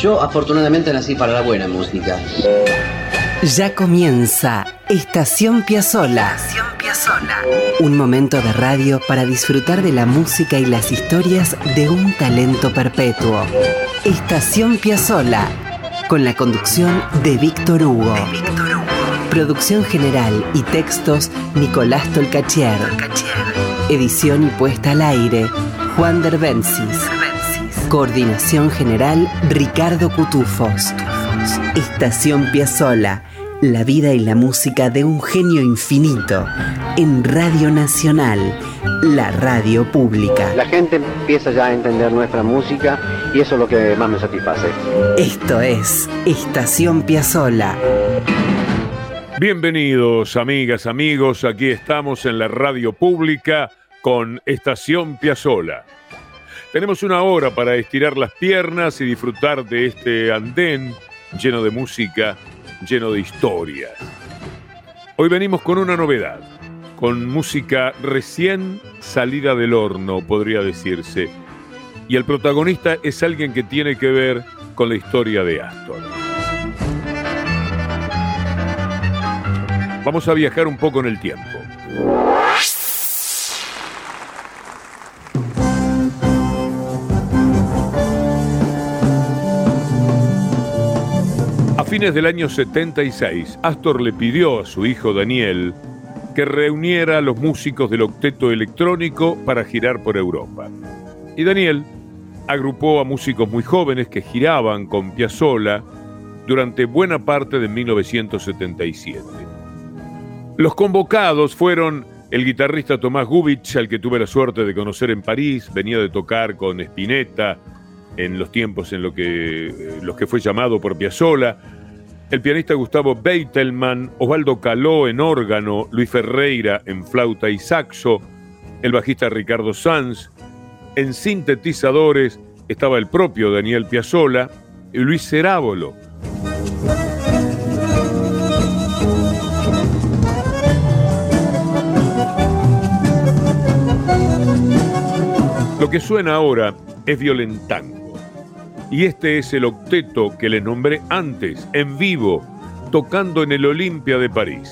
Yo afortunadamente nací para la buena música. Ya comienza Estación Piazzola. Estación Piazzola. Un momento de radio para disfrutar de la música y las historias de un talento perpetuo. Estación Piazzola. Con la conducción de Víctor Hugo. De Víctor Hugo. Producción general y textos Nicolás Tolcachier. Tolcachier. Edición y puesta al aire Juan Derbensis. Coordinación general Ricardo Cutufos. Estación Piazzola. La vida y la música de un genio infinito. En Radio Nacional, la radio pública. La gente empieza ya a entender nuestra música y eso es lo que más me satisface. Esto es Estación Piazzola. Bienvenidos, amigas, amigos. Aquí estamos en la radio pública con Estación Piazzola. Tenemos una hora para estirar las piernas y disfrutar de este andén lleno de música, lleno de historias. Hoy venimos con una novedad, con música recién salida del horno, podría decirse. Y el protagonista es alguien que tiene que ver con la historia de Astor. Vamos a viajar un poco en el tiempo. Fines del año 76, Astor le pidió a su hijo Daniel que reuniera a los músicos del octeto electrónico para girar por Europa. Y Daniel agrupó a músicos muy jóvenes que giraban con Piazzolla durante buena parte de 1977. Los convocados fueron el guitarrista Tomás Gubich, al que tuve la suerte de conocer en París, venía de tocar con Spinetta en los tiempos en los que fue llamado por Piazzolla, el pianista Gustavo Beitelman, Osvaldo Caló en órgano, Luis Ferreira en flauta y saxo, el bajista Ricardo Sanz, en sintetizadores estaba el propio Daniel Piazzolla y Luis Cerábolo. Lo que suena ahora es violentango. Y este es el octeto que les nombré antes, en vivo, tocando en el Olimpia de París.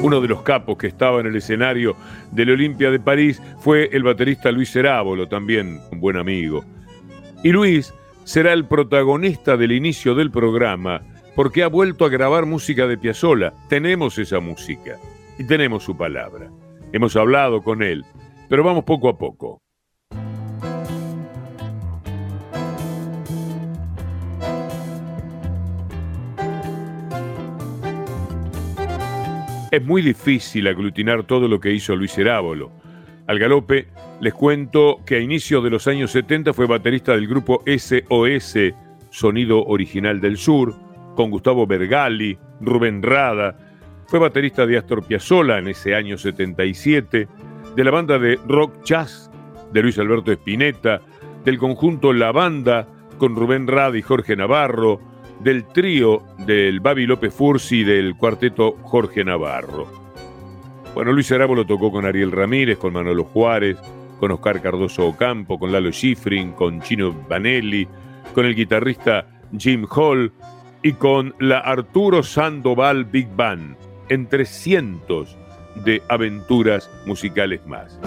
Uno de los capos que estaba en el escenario del Olimpia de París fue el baterista Luis Cerábolo, también un buen amigo. Y Luis será el protagonista del inicio del programa porque ha vuelto a grabar música de Piazzolla. Tenemos esa música y tenemos su palabra. Hemos hablado con él, pero vamos poco a poco. Es muy difícil aglutinar todo lo que hizo Luis Herábolo. Al galope, les cuento que a inicios de los años 70 fue baterista del grupo SOS, Sonido Original del Sur, con Gustavo Bergali, Rubén Rada. Fue baterista de Astor Piazzolla en ese año 77, de la banda de rock jazz de Luis Alberto Spinetta, del conjunto La Banda con Rubén Rada y Jorge Navarro, del trío del Babi López Fursi y del cuarteto Jorge Navarro. Bueno, Luis Arabo lo tocó con Ariel Ramírez, con Manolo Juárez, con Oscar Cardoso Ocampo, con Lalo Schifrin, con Chino Vanelli, con el guitarrista Jim Hall y con la Arturo Sandoval Big Band, entre cientos de aventuras musicales más.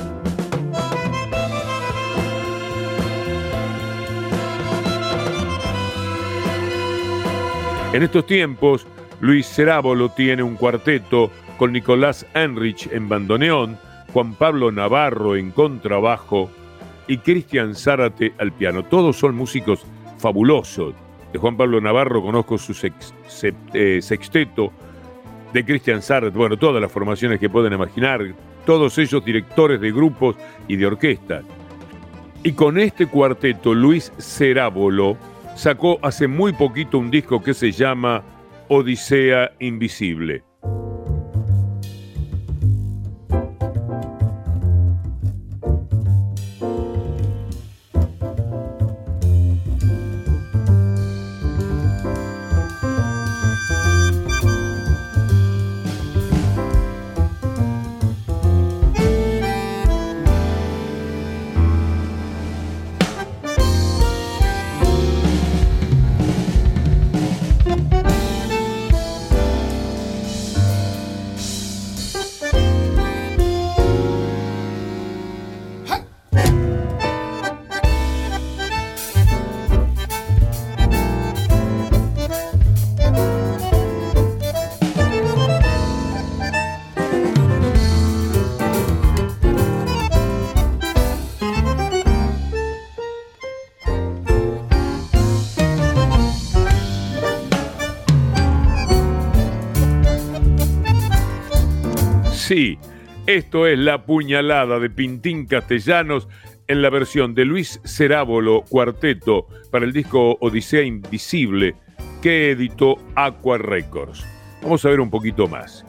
En estos tiempos, Luis Cerábolo tiene un cuarteto con Nicolás Enrich en bandoneón, Juan Pablo Navarro en contrabajo y Cristian Zárate al piano. Todos son músicos fabulosos. De Juan Pablo Navarro conozco su eh, sexteto, de Cristian Zárate, bueno, todas las formaciones que pueden imaginar, todos ellos directores de grupos y de orquestas. Y con este cuarteto, Luis Cerábolo sacó hace muy poquito un disco que se llama Odisea Invisible. Esto es La Puñalada de Pintín Castellanos en la versión de Luis Cerábolo Cuarteto para el disco Odisea Invisible que editó Aqua Records. Vamos a ver un poquito más.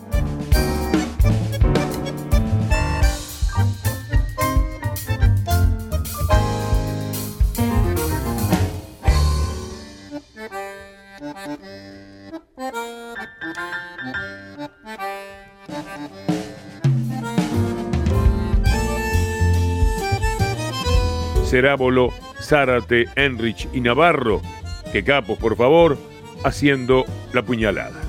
Cerábolo, Zárate, Enrich y Navarro, que capos, por favor, haciendo la puñalada.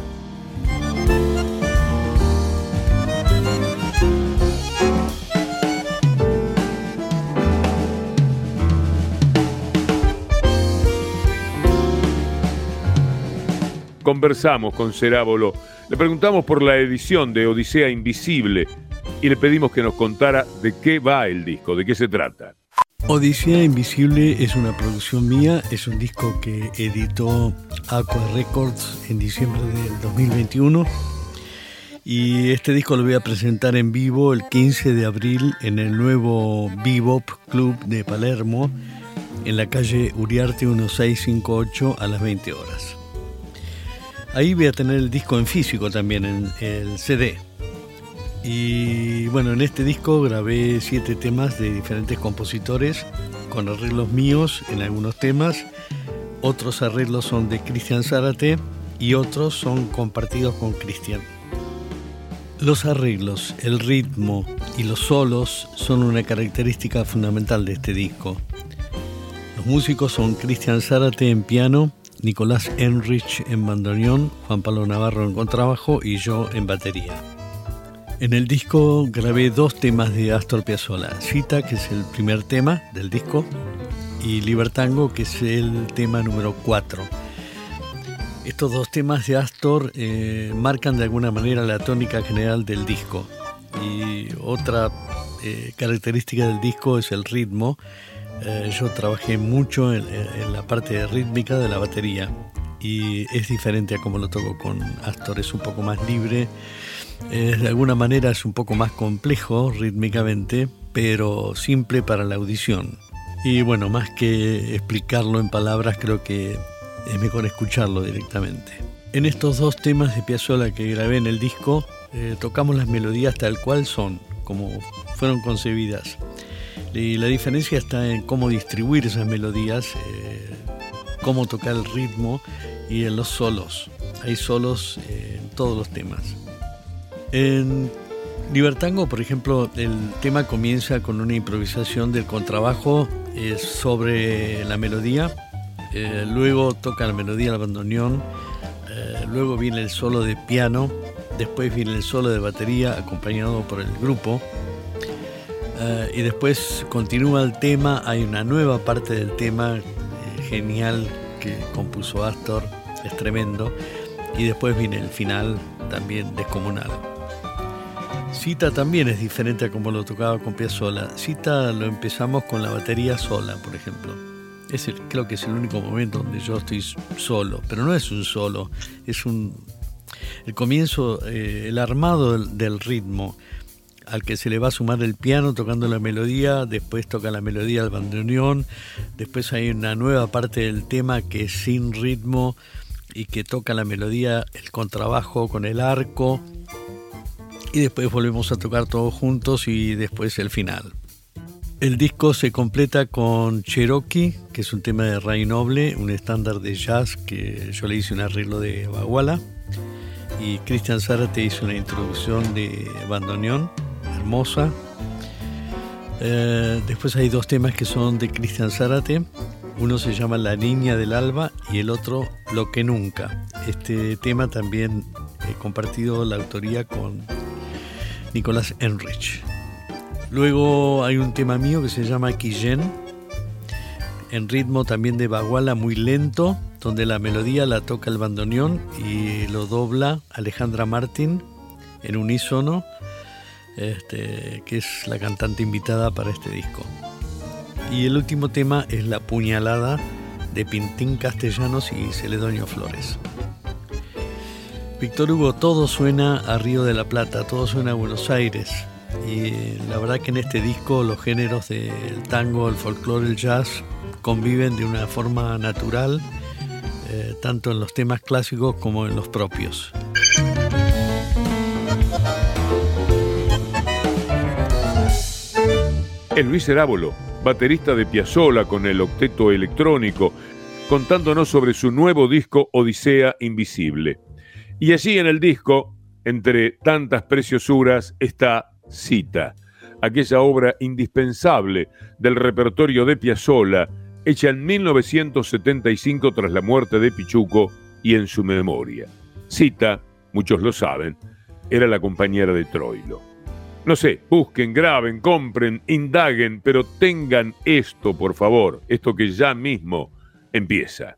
Conversamos con Cerábolo, le preguntamos por la edición de Odisea Invisible y le pedimos que nos contara de qué va el disco, de qué se trata. Odisea Invisible es una producción mía, es un disco que editó Aqua Records en diciembre del 2021 y este disco lo voy a presentar en vivo el 15 de abril en el nuevo Bebop Club de Palermo en la calle Uriarte 1658 a las 20 horas. Ahí voy a tener el disco en físico también, en el CD. Y bueno, en este disco grabé siete temas de diferentes compositores, con arreglos míos en algunos temas, otros arreglos son de Cristian Zárate y otros son compartidos con Cristian. Los arreglos, el ritmo y los solos son una característica fundamental de este disco. Los músicos son Cristian Zárate en piano, Nicolás Enrich en bandoneón, Juan Pablo Navarro en contrabajo y yo en batería. En el disco grabé dos temas de Astor Piazzolla, Cita, que es el primer tema del disco, y Libertango, que es el tema número 4. Estos dos temas de Astor eh, marcan de alguna manera la tónica general del disco. Y otra eh, característica del disco es el ritmo. Eh, yo trabajé mucho en, en la parte rítmica de la batería y es diferente a como lo toco con Astor, es un poco más libre de alguna manera es un poco más complejo rítmicamente, pero simple para la audición. Y bueno, más que explicarlo en palabras, creo que es mejor escucharlo directamente. En estos dos temas de Piazzolla que grabé en el disco, eh, tocamos las melodías tal cual son, como fueron concebidas. Y la diferencia está en cómo distribuir esas melodías, eh, cómo tocar el ritmo y en los solos. Hay solos eh, en todos los temas. En Libertango, por ejemplo, el tema comienza con una improvisación del contrabajo eh, sobre la melodía, eh, luego toca la melodía del bandoneón, eh, luego viene el solo de piano, después viene el solo de batería acompañado por el grupo, y después continúa el tema, hay una nueva parte del tema genial que compuso Astor, es tremendo, y después viene el final también descomunal. Cita también es diferente a como lo tocaba con Piazzolla. Cita lo empezamos con la batería sola, por ejemplo. Es creo que es el único momento donde yo estoy solo, pero no es un solo, es un el comienzo, eh, el armado del, ritmo al que se le va a sumar el piano tocando la melodía, después toca la melodía del bandoneón, después hay una nueva parte del tema que es sin ritmo y que toca la melodía, el contrabajo con el arco, y después volvemos a tocar todos juntos y después el final. El disco se completa con Cherokee, que es un tema de Ray Noble, un estándar de jazz que yo le hice un arreglo de Baguala. Y Christian Zárate hizo una introducción de bandoneón, hermosa. Eh, después hay dos temas que son de Christian Zárate. Uno se llama La Niña del Alba y el otro Lo que Nunca. Este tema también he compartido la autoría con Nicolás Enrich. Luego hay un tema mío que se llama Quillén, en ritmo también de baguala muy lento, donde la melodía la toca el bandoneón y lo dobla Alejandra Martín en unísono, este, que es la cantante invitada para este disco. Y el último tema es La Puñalada de Pintín Castellanos y Celedonio Flores. Víctor Hugo, todo suena a Río de la Plata, todo suena a Buenos Aires. Y la verdad que en este disco los géneros del tango, el folclore, el jazz conviven de una forma natural, eh, tanto en los temas clásicos como en los propios. El Luis Herábolo, baterista de Piazzolla con el octeto electrónico, contándonos sobre su nuevo disco Odisea Invisible. Y allí en el disco, entre tantas preciosuras, está Cita, aquella obra indispensable del repertorio de Piazzolla, hecha en 1975 tras la muerte de Pichuco y en su memoria. Cita, muchos lo saben, era la compañera de Troilo. No sé, busquen, graben, compren, indaguen, pero tengan esto, por favor, esto que ya mismo empieza.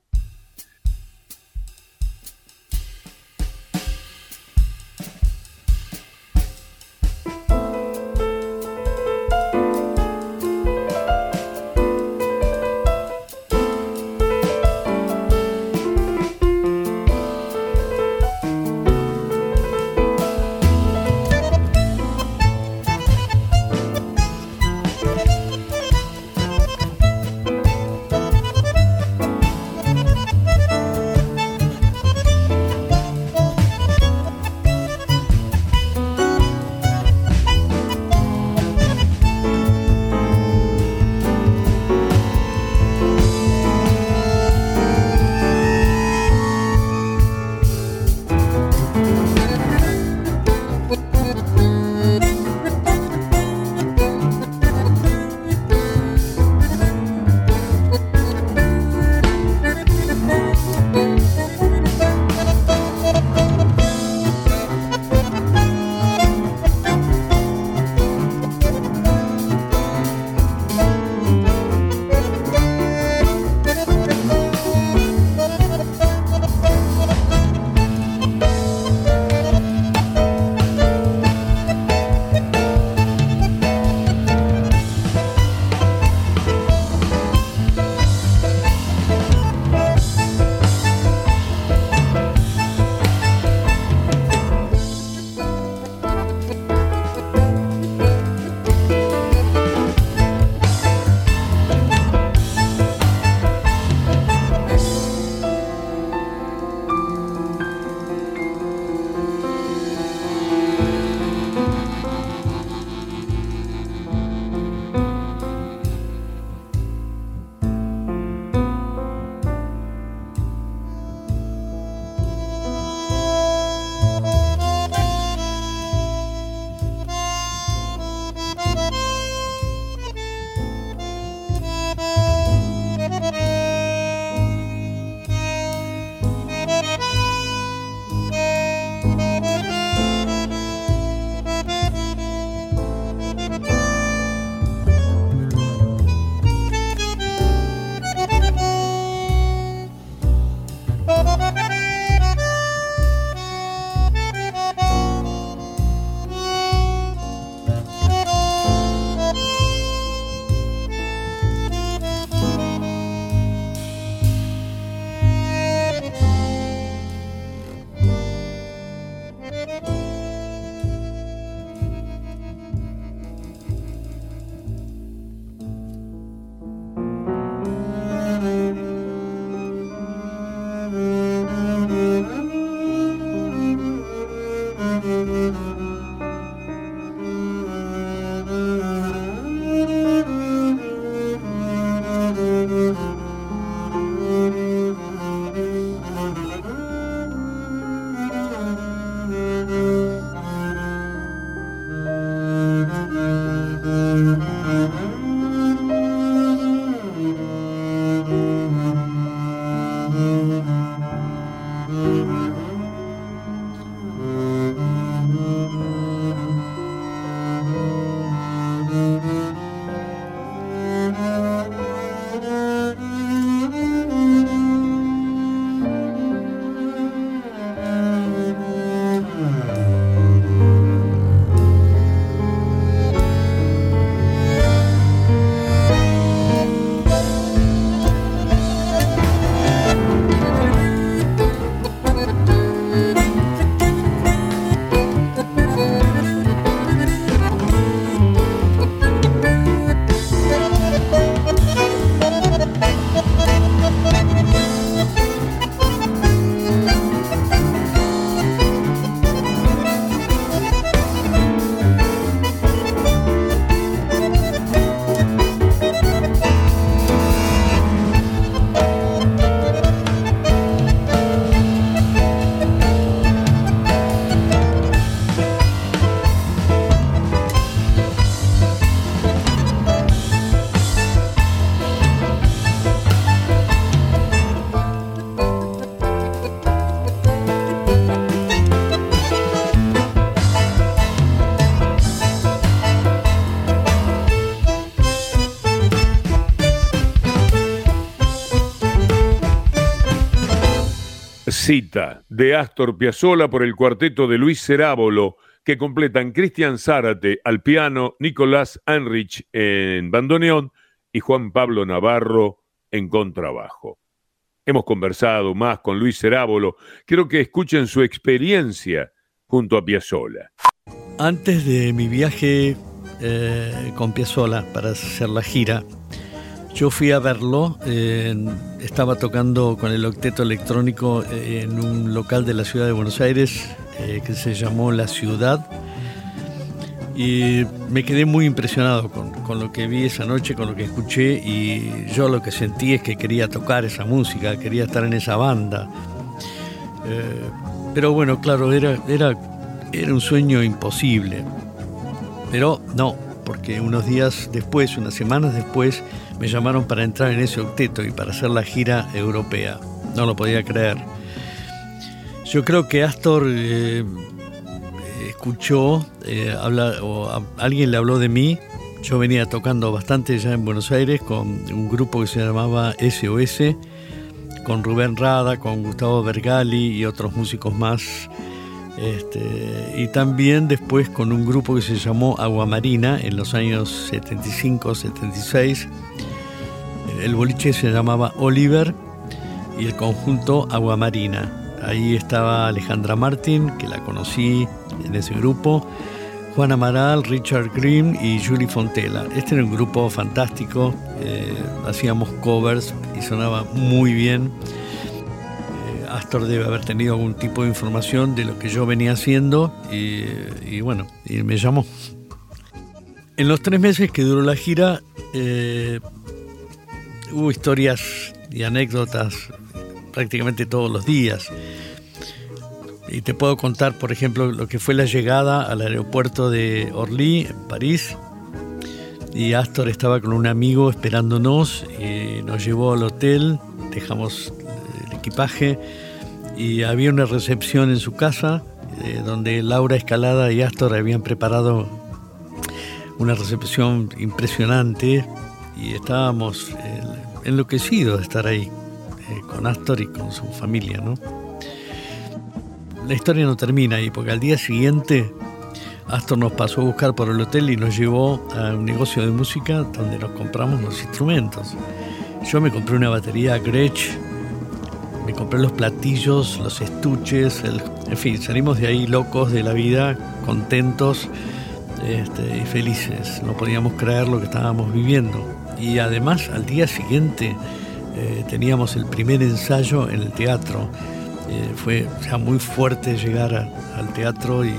Cita de Astor Piazzolla por el cuarteto de Luis Cerábolo, que completan Cristian Zárate al piano, Nicolás Heinrich en bandoneón y Juan Pablo Navarro en contrabajo. Hemos conversado más con Luis Cerábolo. Quiero que escuchen su experiencia junto a Piazzolla. Antes de mi viaje eh, con Piazzolla para hacer la gira, yo fui a verlo, estaba tocando con el octeto electrónico eh, en un local de la ciudad de Buenos Aires eh, que se llamó La Ciudad y me quedé muy impresionado con, lo que vi esa noche, con lo que escuché y yo lo que sentí es que quería tocar esa música, quería estar en esa banda. Eh, pero bueno, claro, era, era, era un sueño imposible. Pero no, porque unos días después, unas semanas después, me llamaron para entrar en ese octeto y para hacer la gira europea. No lo podía creer. Yo creo que Astor eh, escuchó, eh, o alguien le habló de mí. Yo venía tocando bastante ya en Buenos Aires con un grupo que se llamaba SOS, con Rubén Rada, con Gustavo Bergali y otros músicos más. Este, y también después con un grupo que se llamó Aguamarina en los años 75-76 el boliche se llamaba Oliver y el conjunto Aguamarina. Ahí estaba Alejandra Martín, que la conocí en ese grupo, Juan Amaral, Richard Grimm y Julie Fontela. Este era un grupo fantástico, eh, hacíamos covers y sonaba muy bien. Eh, Astor debe haber tenido algún tipo de información de lo que yo venía haciendo y, bueno, y me llamó. En los tres meses que duró la gira, eh, hubo historias y anécdotas prácticamente todos los días. Y te puedo contar, por ejemplo, lo que fue la llegada al aeropuerto de Orly, en París. Y Astor estaba con un amigo esperándonos, y nos llevó al hotel, dejamos el equipaje y había una recepción en su casa eh, donde Laura Escalada y Astor habían preparado una recepción impresionante y estábamos eh, enloquecidos de estar ahí eh, con Astor y con su familia, ¿no? La historia no termina ahí, porque al día siguiente Astor nos pasó a buscar por el hotel y nos llevó a un negocio de música donde nos compramos los instrumentos. Yo me compré una batería Gretsch, me compré los platillos, los estuches, en fin, salimos de ahí locos de la vida, contentos este, y felices. No podíamos creer lo que estábamos viviendo y además al día siguiente eh, teníamos el primer ensayo en el teatro. Eh, fue ya muy fuerte llegar al teatro y,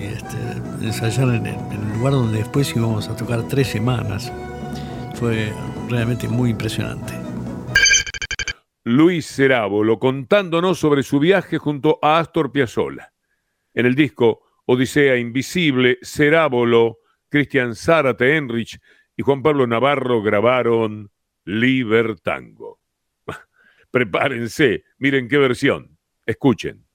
este, ensayar en, el lugar donde después íbamos a tocar tres semanas. Fue realmente muy impresionante. Luis Cerábolo contándonos sobre su viaje junto a Astor Piazzolla. En el disco Odisea Invisible, Cerábolo, Cristian Zárate Enrich y Juan Pablo Navarro grabaron Libertango. Prepárense, miren qué versión. Escuchen.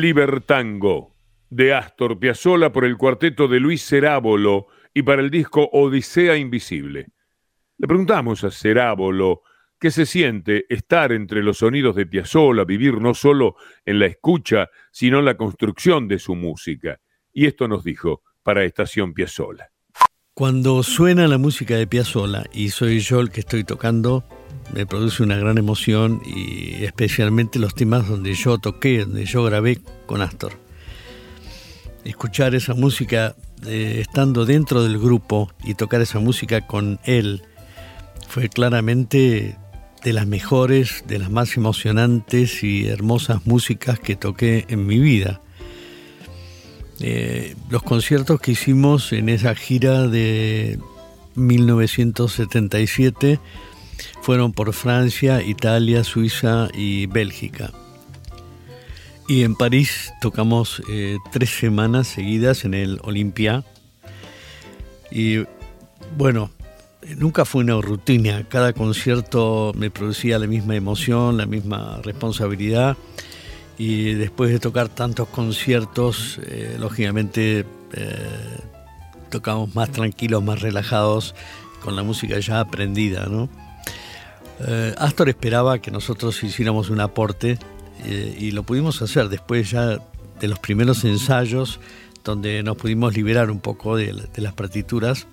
Libertango de Astor Piazzolla por el cuarteto de Luis Cerábolo y para el disco Odisea Invisible. Le preguntamos a Cerábolo qué se siente estar entre los sonidos de Piazzolla, vivir no solo en la escucha, sino en la construcción de su música. Y esto nos dijo para Estación Piazzolla. Cuando suena la música de Piazzolla y soy yo el que estoy tocando, me produce una gran emoción y especialmente los temas donde yo toqué, donde yo grabé con Astor. Escuchar esa música eh, estando dentro del grupo y tocar esa música con él fue claramente de las mejores, de las más emocionantes y hermosas músicas que toqué en mi vida. Eh, los conciertos que hicimos en esa gira de 1977 fueron por Francia, Italia, Suiza y Bélgica. Y en París tocamos eh, tres semanas seguidas en el Olympia. Y bueno, nunca fue una rutina. Cada concierto me producía la misma emoción, la misma responsabilidad. Y después de tocar tantos conciertos, eh, lógicamente eh, tocamos más tranquilos, más relajados, con la música ya aprendida, ¿no? Eh, Astor esperaba que nosotros hiciéramos un aporte eh, y lo pudimos hacer después ya de los primeros ensayos donde nos pudimos liberar un poco de, las partituras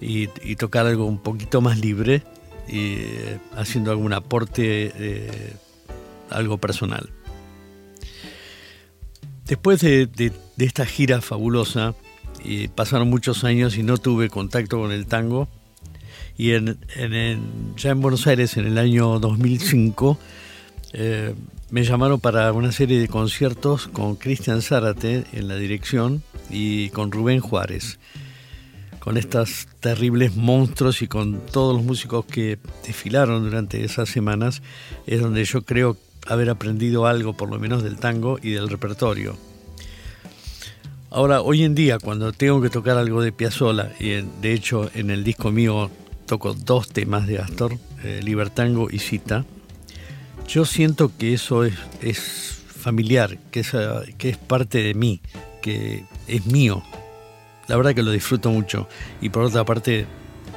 y, tocar algo un poquito más libre y eh, haciendo algún aporte, algo personal. Después de, esta gira fabulosa, pasaron muchos años y no tuve contacto con el tango, y en, ya en Buenos Aires en el año 2005 eh, me llamaron para una serie de conciertos con Cristian Zárate en la dirección y con Rubén Juárez. Con estos terribles monstruos y con todos los músicos que desfilaron durante esas semanas, es donde yo creo haber aprendido algo, por lo menos del tango y del repertorio. Ahora, hoy en día, cuando tengo que tocar algo de Piazzolla, y de hecho en el disco mío toco dos temas de Astor, eh, Libertango y Cita, yo siento que eso es, familiar, que es, que es parte de mí, que es mío. La verdad que lo disfruto mucho. Y por otra parte,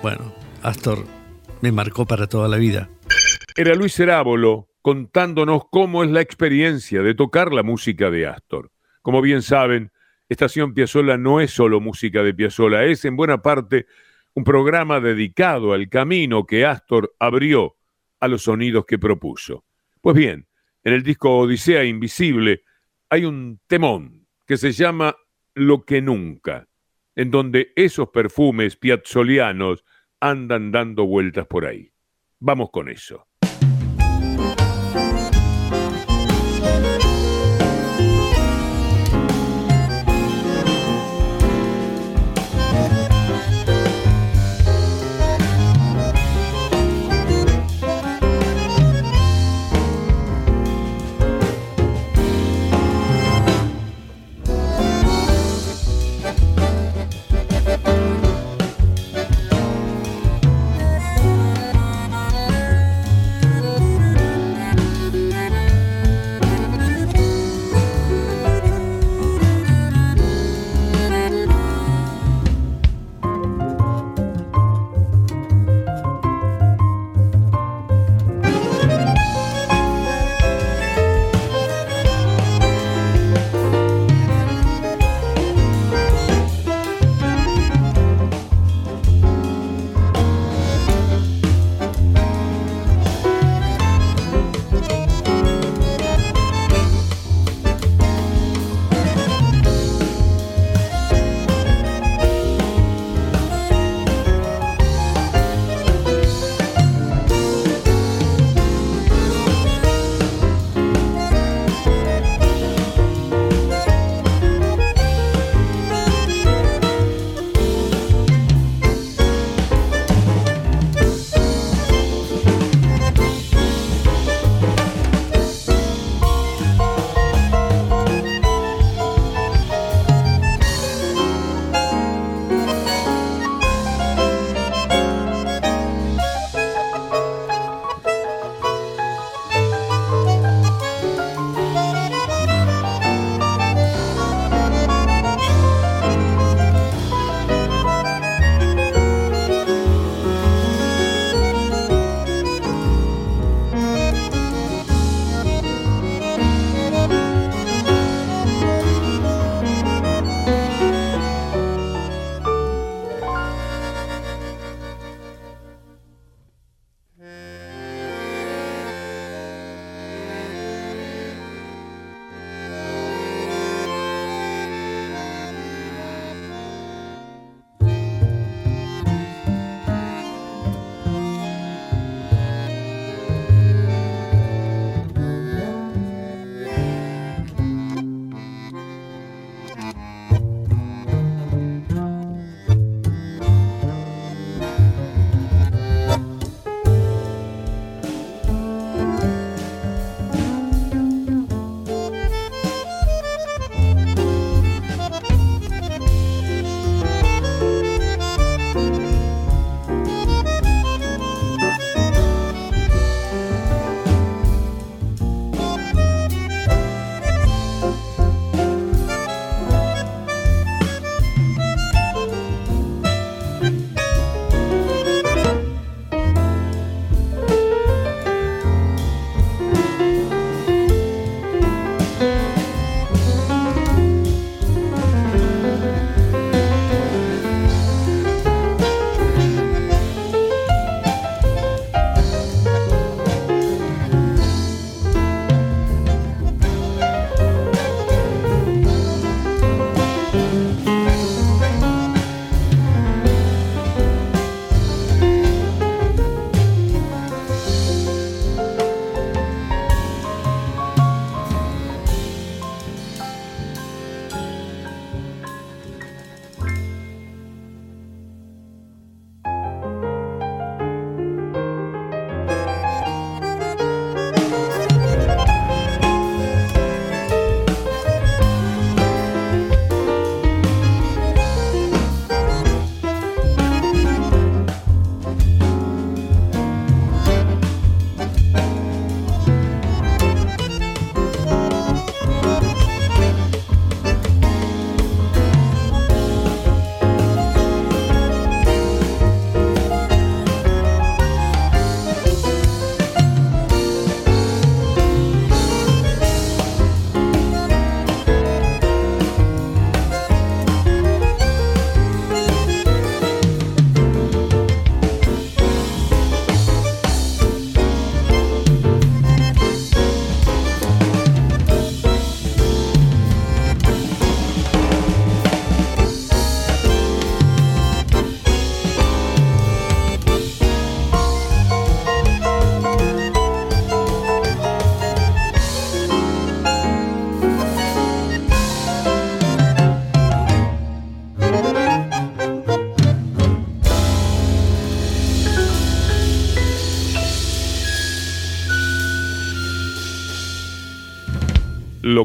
bueno, Astor me marcó para toda la vida. Era Luis Cerábolo contándonos cómo es la experiencia de tocar la música de Astor. Como bien saben, Estación Piazzola no es solo música de Piazzola, es en buena parte un programa dedicado al camino que Astor abrió a los sonidos que propuso. Pues bien, en el disco Odisea Invisible hay un temón que se llama Lo que nunca, en donde esos perfumes piazzolianos andan dando vueltas por ahí. Vamos con eso.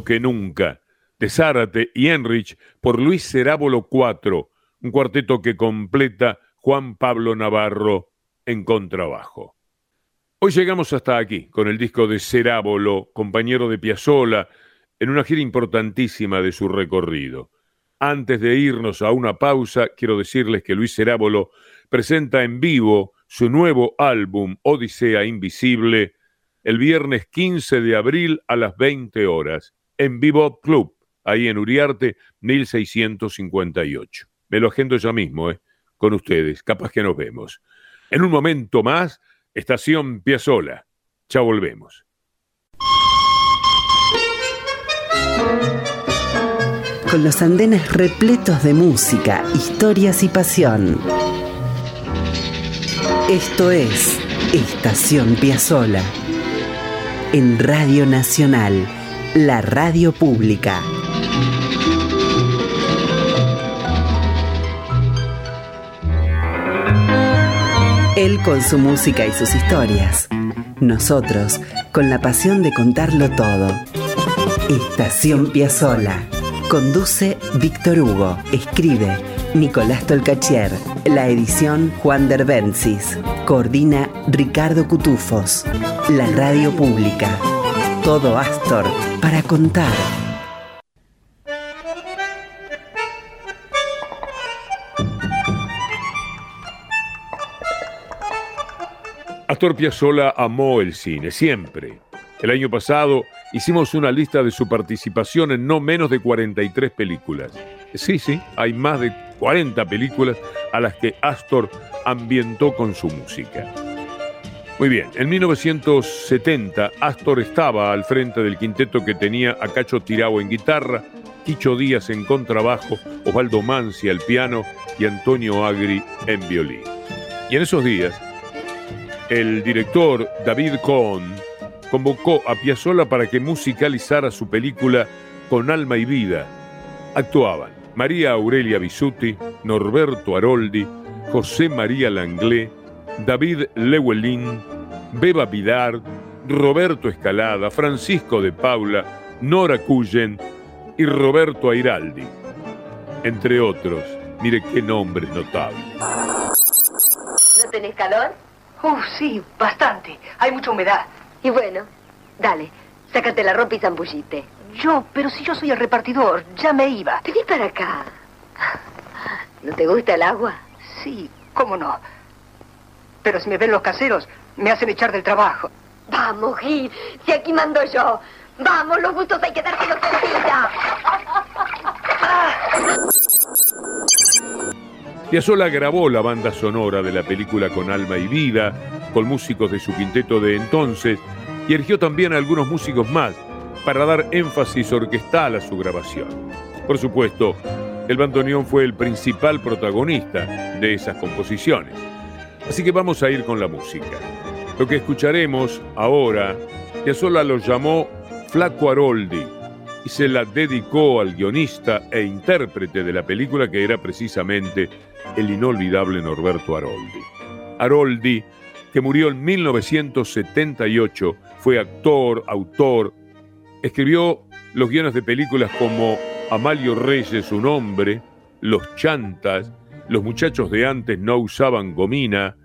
Que nunca, de Zárate y Enrich por Luis Cerábolo IV, un cuarteto que completa Juan Pablo Navarro en contrabajo. Hoy llegamos hasta aquí con el disco de Cerábolo, compañero de Piazzolla, en una gira importantísima de su recorrido. Antes de irnos a una pausa, quiero decirles que Luis Cerábolo presenta en vivo su nuevo álbum Odisea Invisible el viernes 15 de abril a las 20 horas en Vivo Club, ahí en Uriarte 1658. Me lo agendo ya mismo, ¿eh? Con ustedes, capaz que nos vemos. En un momento más, Estación Piazzola. Ya volvemos. Con los andenes repletos de música, historias y pasión. Esto es Estación Piazzola. En Radio Nacional, la radio pública. Él con su música y sus historias. Nosotros con la pasión de contarlo todo. Estación Piazzola. Conduce Víctor Hugo. Escribe Nicolás Tolcachier. La edición Juan Derbencis. Coordina Ricardo Cutufos. La radio pública. Todo Astor para contar. Astor Piazzolla amó el cine, siempre. El año pasado hicimos una lista de su participación en no menos de 43 películas. Sí, sí, hay más de 40 películas a las que Astor ambientó con su música. Muy bien, en 1970 Astor estaba al frente del quinteto que tenía a Cacho Tirao en guitarra, Quicho Díaz en contrabajo, Osvaldo Mancia al piano y Antonio Agri en violín. Y en esos días el director David Cohn convocó a Piazzolla para que musicalizara su película Con alma y vida. Actuaban María Aurelia Bisuti, Norberto Aroldi, José María Langlé, David Lewelin, Beba Vidar, Roberto Escalada, Francisco de Paula, Nora Cullen y Roberto Airaldi, entre otros. Mire qué nombres notables. ¿No tenés calor? Oh, sí, bastante. Hay mucha humedad. Y bueno, dale, sácate la ropa y zambullite. Yo, pero si yo soy el repartidor, ya me iba. Vení para acá. ¿No te gusta el agua? Sí, cómo no. Pero si me ven los caseros, me hacen echar del trabajo. Vamos, Gil, si aquí mando yo. Vamos, los gustos hay que dárselos enseguida. Piazzolla grabó la banda sonora de la película con alma y vida, con músicos de su quinteto de entonces, y eligió también a algunos músicos más para dar énfasis orquestal a su grabación. Por supuesto, el bandoneón fue el principal protagonista de esas composiciones. Así que vamos a ir con la música. Lo que escucharemos ahora, Piazzolla lo llamó Flaco Aroldi y se la dedicó al guionista e intérprete de la película que era precisamente el inolvidable Norberto Aroldi. Aroldi, que murió en 1978, fue actor, autor, escribió los guiones de películas como Amalio Reyes, un hombre, Los Chantas, Los muchachos de antes no usaban gomina,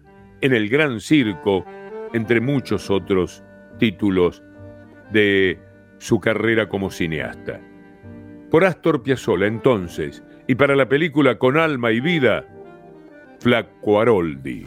En el Gran Circo, entre muchos otros títulos de su carrera como cineasta. Por Astor Piazzolla entonces, y para la película Con alma y vida, Flaco Aroldi.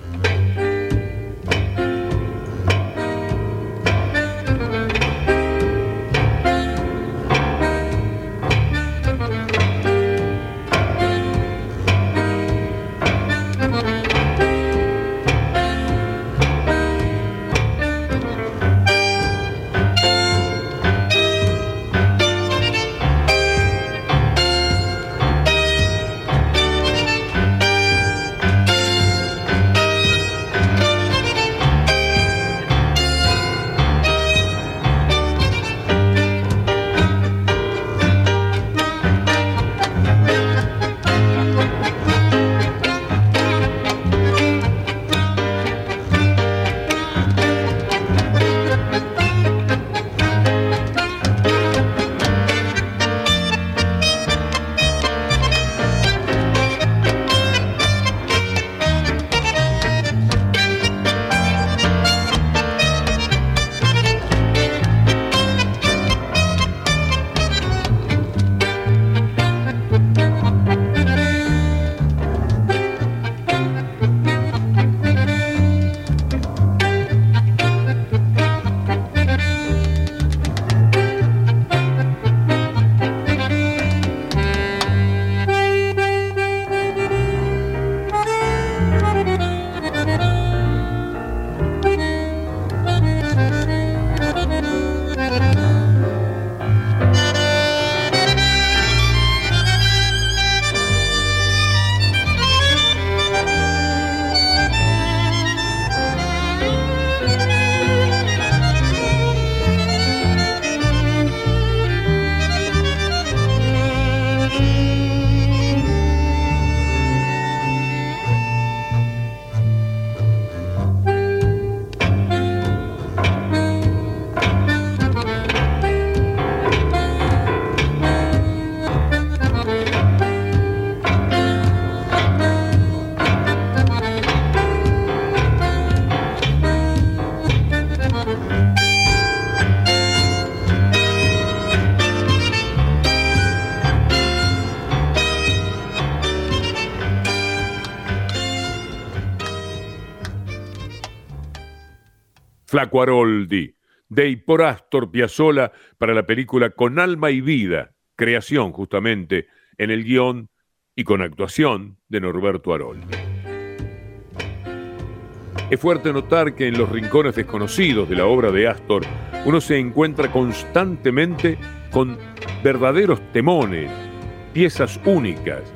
Flaco Aroldi, de por Astor Piazzolla para la película Con alma y vida, creación justamente en el guion y con actuación de Norberto Aroldi. Es fuerte notar que en los rincones desconocidos de la obra de Astor uno se encuentra constantemente con verdaderos temones, piezas únicas.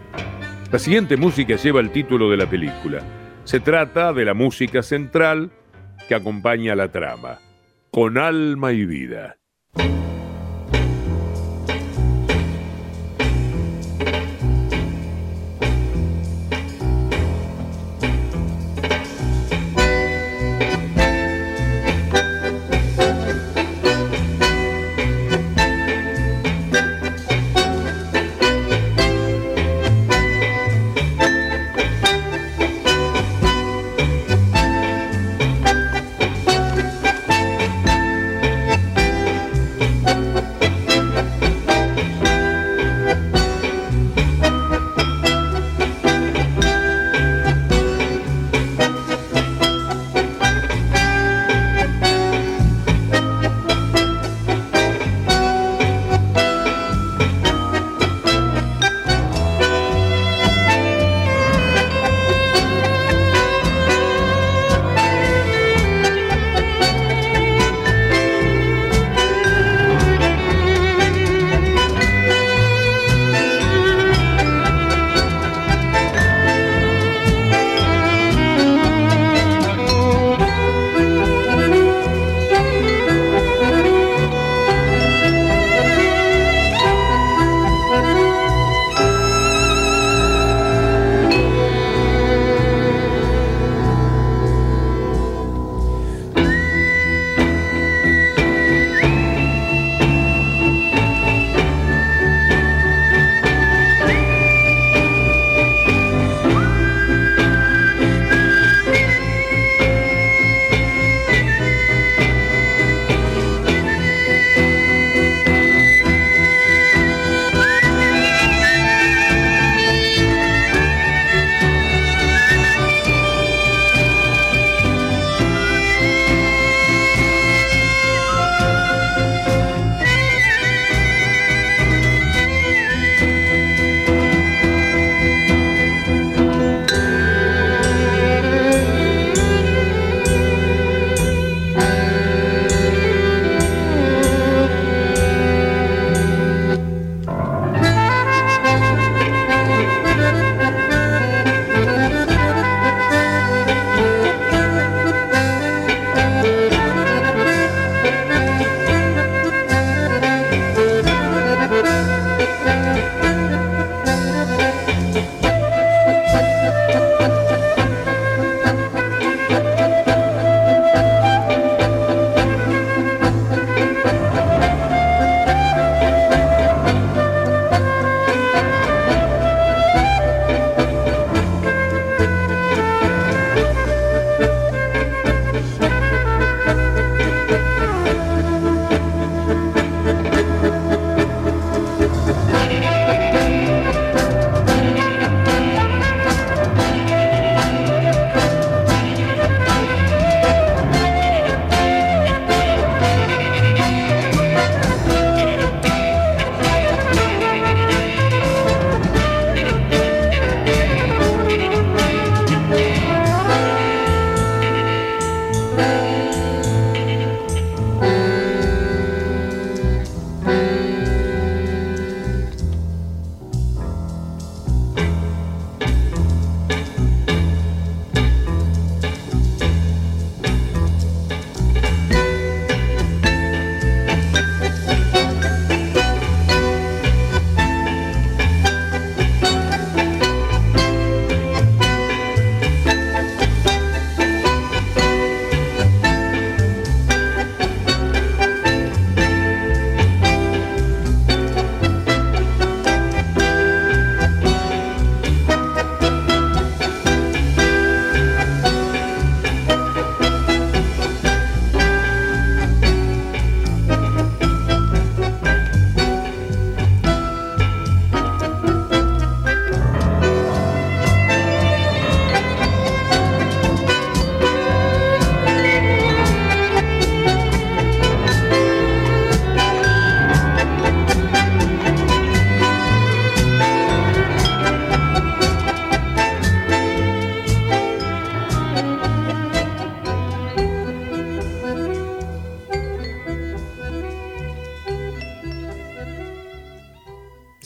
La siguiente música lleva el título de la película. Se trata de la música central que acompaña la trama, con alma y vida.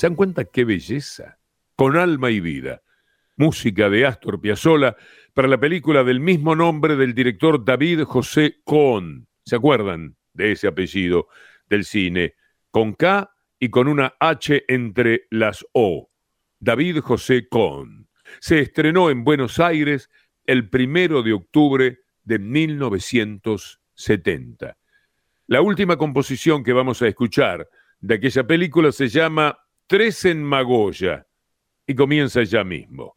¿Se dan cuenta qué belleza? Con alma y vida. Música de Astor Piazzolla para la película del mismo nombre del director David José Cohn. ¿Se acuerdan de ese apellido del cine? Con K y con una H entre las O. David José Cohn. Se estrenó en Buenos Aires el primero de octubre de 1970. La última composición que vamos a escuchar de aquella película se llama Tres en Magoya y comienza ya mismo.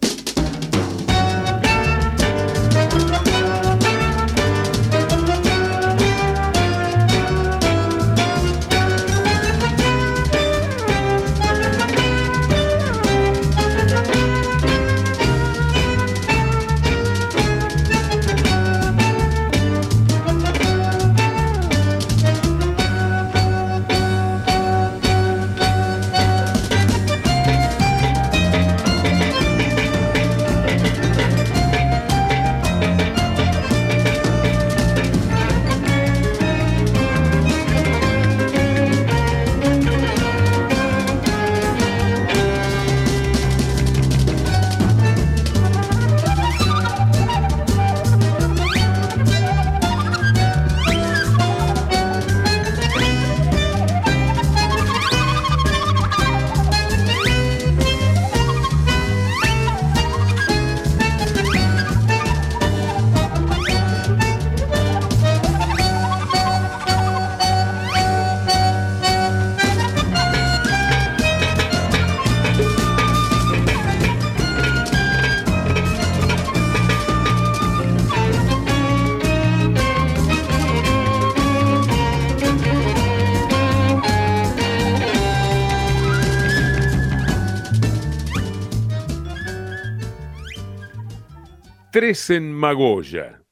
Tres en Magoya,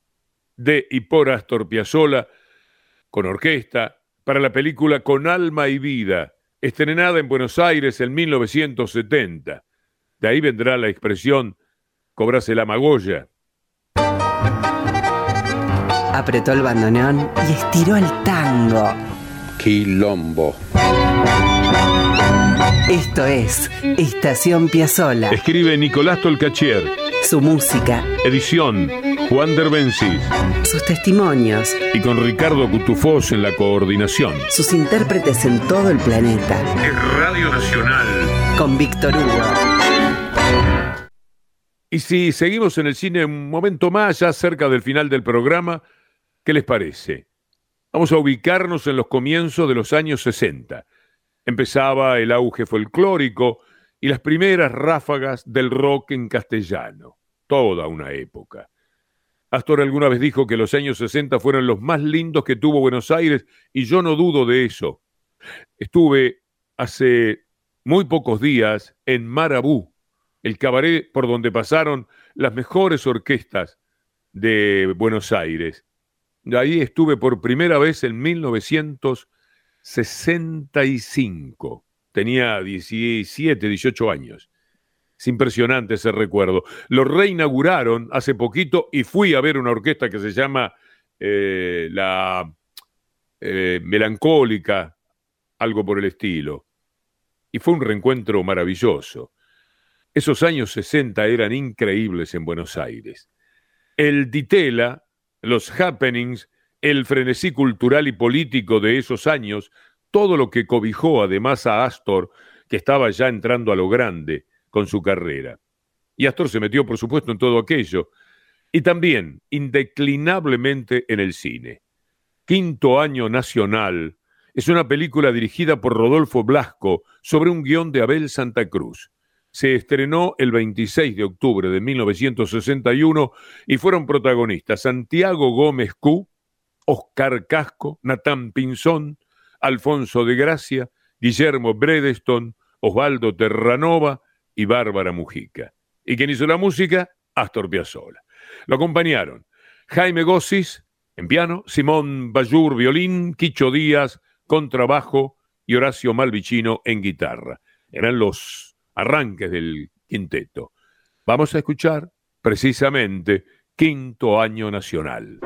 de y por Astor Piazzolla, con orquesta, para la película Con Alma y Vida, estrenada en Buenos Aires en 1970. De ahí vendrá la expresión cobrase la Magoya. Apretó el bandoneón y estiró el tango. Quilombo. Esto es Estación Piazzola. Escribe Nicolás Tolcachier. Su música. Edición Juan Derbencis. Sus testimonios. Y con Ricardo Cutufós en la coordinación. Sus intérpretes en todo el planeta. Radio Nacional. Con Víctor Hugo. Y si seguimos en el cine un momento más, ya cerca del final del programa, ¿qué les parece? Vamos a ubicarnos en los comienzos de los años 60. Empezaba el auge folclórico y las primeras ráfagas del rock en castellano. Toda una época. Astor alguna vez dijo que los años 60 fueron los más lindos que tuvo Buenos Aires y yo no dudo de eso. Estuve hace muy pocos días en Marabú, el cabaret por donde pasaron las mejores orquestas de Buenos Aires. Ahí estuve por primera vez en 1965. Tenía 17, 18 años. Es impresionante ese recuerdo. Lo reinauguraron hace poquito y fui a ver una orquesta que se llama eh, La eh, Melancólica, algo por el estilo. Y fue un reencuentro maravilloso. Esos años 60 eran increíbles en Buenos Aires. El Ditela, los happenings, el frenesí cultural y político de esos años todo lo que cobijó además a Astor, que estaba ya entrando a lo grande con su carrera. Y Astor se metió, por supuesto, en todo aquello, y también, indeclinablemente, en el cine. Quinto Año Nacional es una película dirigida por Rodolfo Blasco sobre un guion de Abel Santa Cruz. Se estrenó el 26 de octubre de 1961 y fueron protagonistas Santiago Gómez Q, Oscar Casco, Natán Pinzón, Alfonso de Gracia, Guillermo Bredeston, Osvaldo Terranova y Bárbara Mujica. ¿Y quien hizo la música? Astor Piazzolla. Lo acompañaron Jaime Gossis en piano, Simón Bayur violín, Quicho Díaz contrabajo y Horacio Malvicino en guitarra. Eran los arranques del quinteto. Vamos a escuchar precisamente Quinto Año Nacional.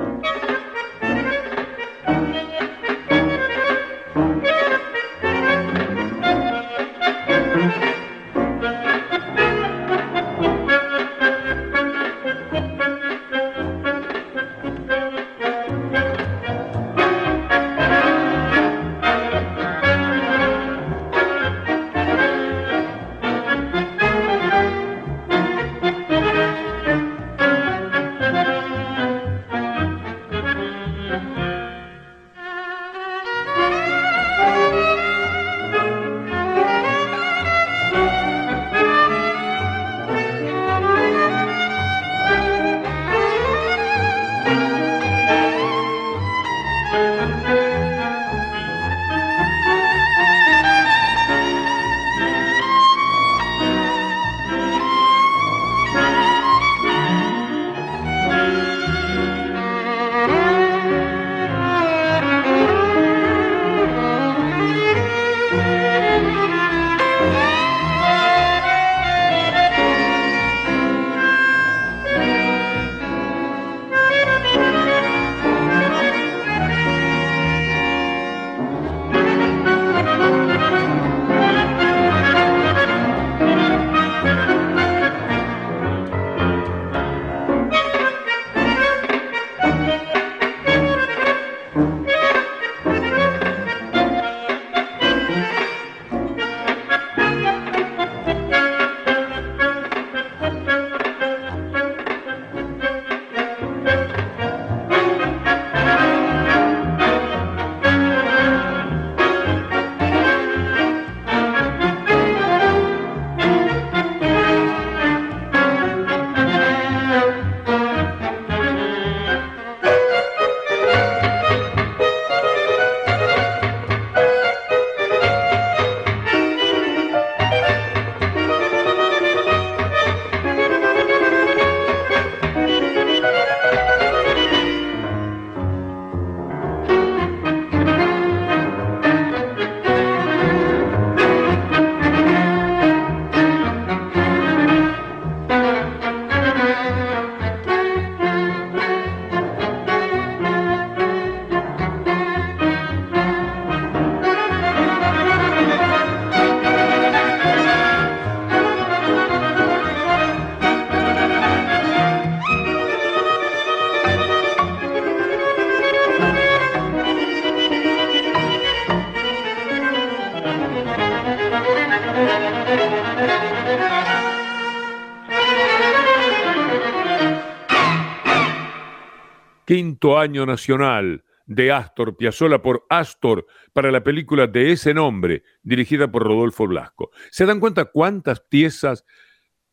Año nacional de Astor Piazzolla por Astor para la película de ese nombre, dirigida por Rodolfo Blasco. ¿Se dan cuenta cuántas piezas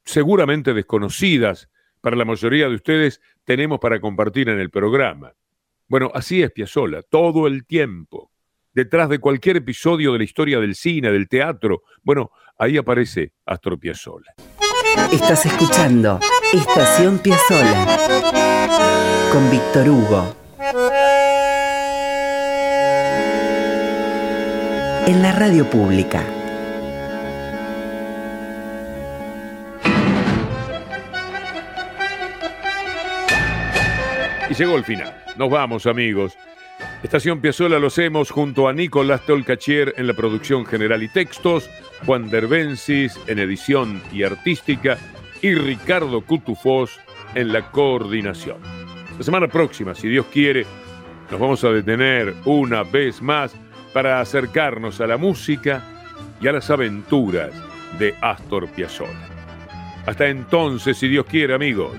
seguramente desconocidas para la mayoría de ustedes tenemos para compartir en el programa? Bueno, así es Piazzolla, todo el tiempo. Detrás de cualquier episodio de la historia del cine, del teatro, bueno, ahí aparece Astor Piazzolla. Estás escuchando Estación Piazzolla con Víctor Hugo. En la radio pública. Y llegó el final. Nos vamos, amigos. Estación Piazzola lo hacemos junto a Nicolás Tolcachier en la producción general y textos, Juan Derbensis en edición y artística y Ricardo Cutufós en la coordinación. La semana próxima, si Dios quiere, nos vamos a detener una vez más para acercarnos a la música y a las aventuras de Astor Piazzolla. Hasta entonces, si Dios quiere, amigos.